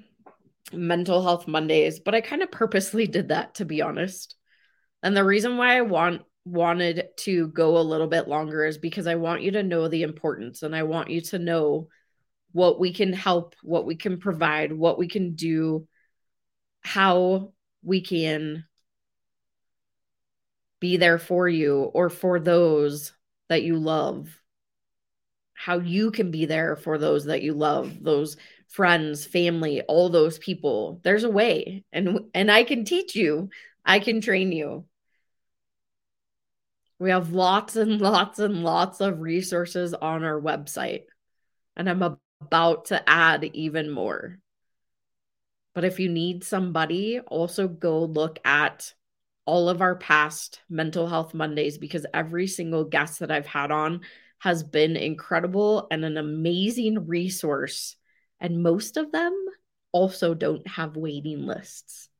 mental health Mondays, but I kind of purposely did that to be honest. And the reason why I want wanted to go a little bit longer is because I want you to know the importance and I want you to know what we can help, what we can provide, what we can do, how we can be there for you or for those that you love how you can be there for those that you love, those friends, family, all those people. There's a way and and I can teach you. I can train you. We have lots and lots and lots of resources on our website. And I'm about to add even more. But if you need somebody, also go look at all of our past mental health Mondays because every single guest that I've had on has been incredible and an amazing resource. And most of them also don't have waiting lists.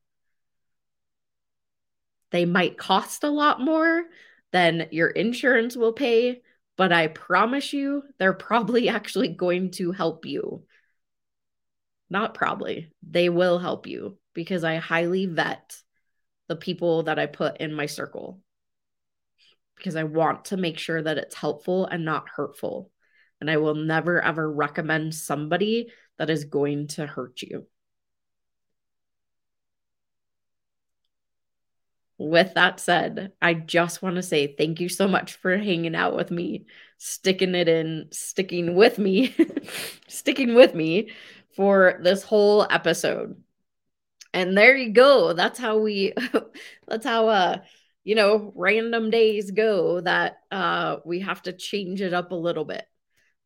They might cost a lot more than your insurance will pay, but I promise you, they're probably actually going to help you. Not probably, they will help you because I highly vet the people that I put in my circle because I want to make sure that it's helpful and not hurtful. And I will never ever recommend somebody that is going to hurt you. With that said, I just want to say thank you so much for hanging out with me, sticking it in, sticking with me, sticking with me for this whole episode. And there you go. That's how we that's how uh you know, random days go that uh, we have to change it up a little bit.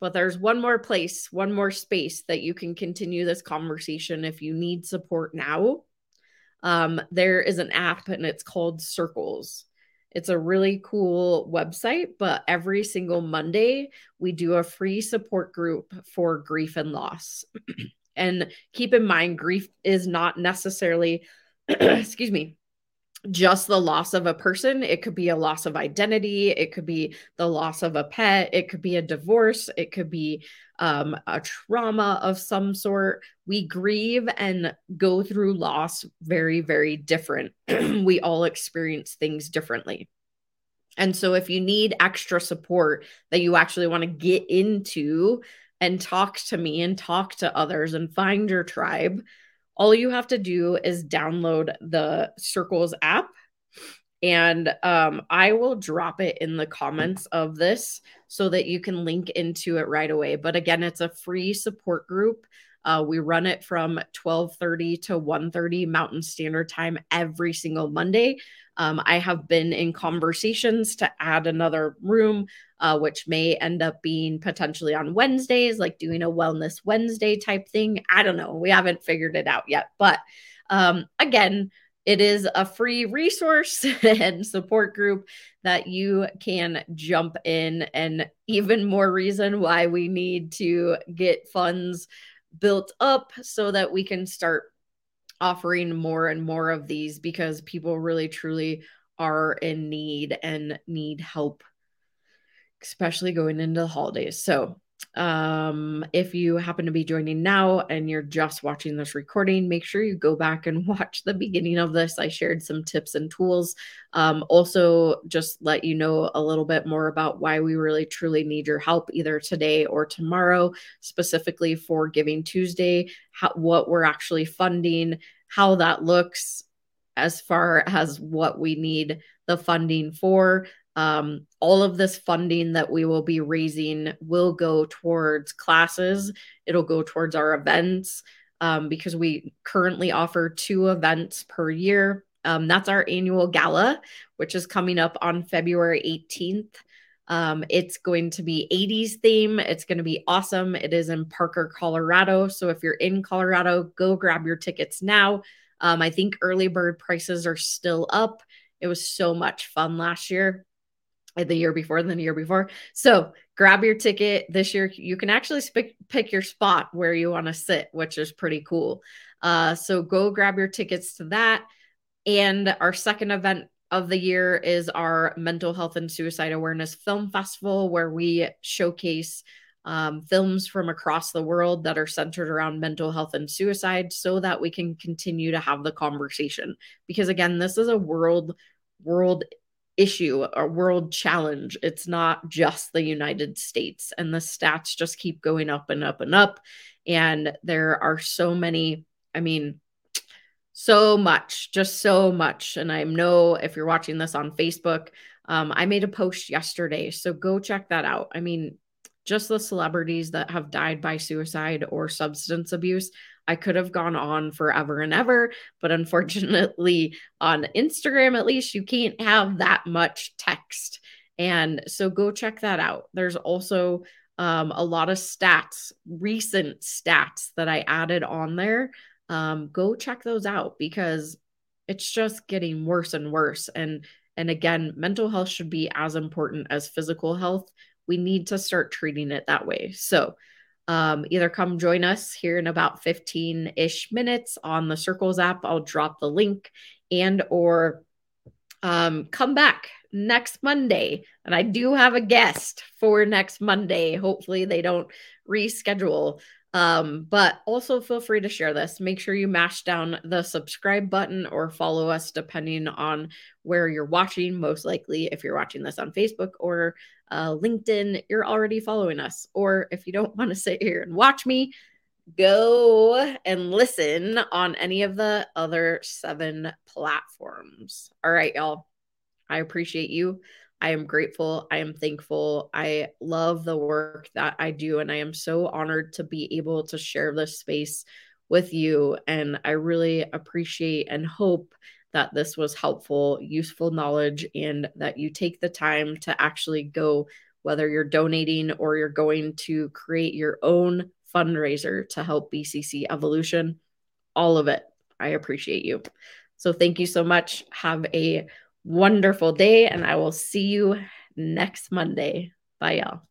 But there's one more place, one more space that you can continue this conversation if you need support now. Um, there is an app and it's called Circles. It's a really cool website, but every single Monday, we do a free support group for grief and loss. and keep in mind, grief is not necessarily, excuse me, just the loss of a person. It could be a loss of identity. It could be the loss of a pet. It could be a divorce. It could be um, a trauma of some sort. We grieve and go through loss very, very different. we all experience things differently. And so, if you need extra support that you actually want to get into and talk to me and talk to others and find your tribe, all you have to do is download the Circles app. And um, I will drop it in the comments of this so that you can link into it right away. But again, it's a free support group. Uh, we run it from 12:30 to 1:30 Mountain Standard Time every single Monday. Um, I have been in conversations to add another room, uh, which may end up being potentially on Wednesdays, like doing a Wellness Wednesday type thing. I don't know. We haven't figured it out yet. But um, again, it is a free resource and support group that you can jump in, and even more reason why we need to get funds built up so that we can start offering more and more of these because people really truly are in need and need help especially going into the holidays. So um if you happen to be joining now and you're just watching this recording make sure you go back and watch the beginning of this. I shared some tips and tools. Um also just let you know a little bit more about why we really truly need your help either today or tomorrow specifically for giving tuesday how, what we're actually funding how that looks as far as what we need the funding for um, all of this funding that we will be raising will go towards classes, it'll go towards our events um, because we currently offer two events per year. Um, that's our annual gala, which is coming up on February 18th. Um, it's going to be 80s theme. It's going to be awesome. It is in Parker, Colorado. So if you're in Colorado, go grab your tickets now. Um, I think early bird prices are still up. It was so much fun last year the year before and the year before. So grab your ticket this year. You can actually sp- pick your spot where you want to sit, which is pretty cool. Uh, so go grab your tickets to that. And our second event of the year is our Mental Health and Suicide Awareness Film Festival, where we showcase um, films from across the world that are centered around mental health and suicide so that we can continue to have the conversation. Because again, this is a world world issue a world challenge. It's not just the United States. And the stats just keep going up and up and up. And there are so many, I mean, so much, just so much. And I know if you're watching this on Facebook, um, I made a post yesterday. So go check that out. I mean, just the celebrities that have died by suicide or substance abuse. I could have gone on forever and ever, but unfortunately, on Instagram, at least, you can't have that much text. And so go check that out. There's also um, a lot of stats, recent stats that I added on there. Um, go check those out because it's just getting worse and worse. And and again, mental health should be as important as physical health. We need to start treating it that way. So um, either come join us here in about 15 ish minutes on the circles app. I'll drop the link and or um, come back next monday. And i do have a guest for next monday. Hopefully they don't reschedule um, but also feel free to share this. Make sure you mash down the subscribe button or follow us depending on where you're watching. Most likely, if you're watching this on Facebook or uh, LinkedIn, you're already following us. Or if you don't want to sit here and watch me, go and listen on any of the other seven platforms. All right, y'all. I appreciate you. I am grateful. I am thankful. I love the work that I do. And I am so honored to be able to share this space with you. And I really appreciate and hope that this was helpful, useful knowledge, and that you take the time to actually go, whether you're donating or you're going to create your own fundraiser to help BCC evolution. All of it. I appreciate you. So thank you so much. Have a wonderful day, and I will see you next Monday. Bye, y'all.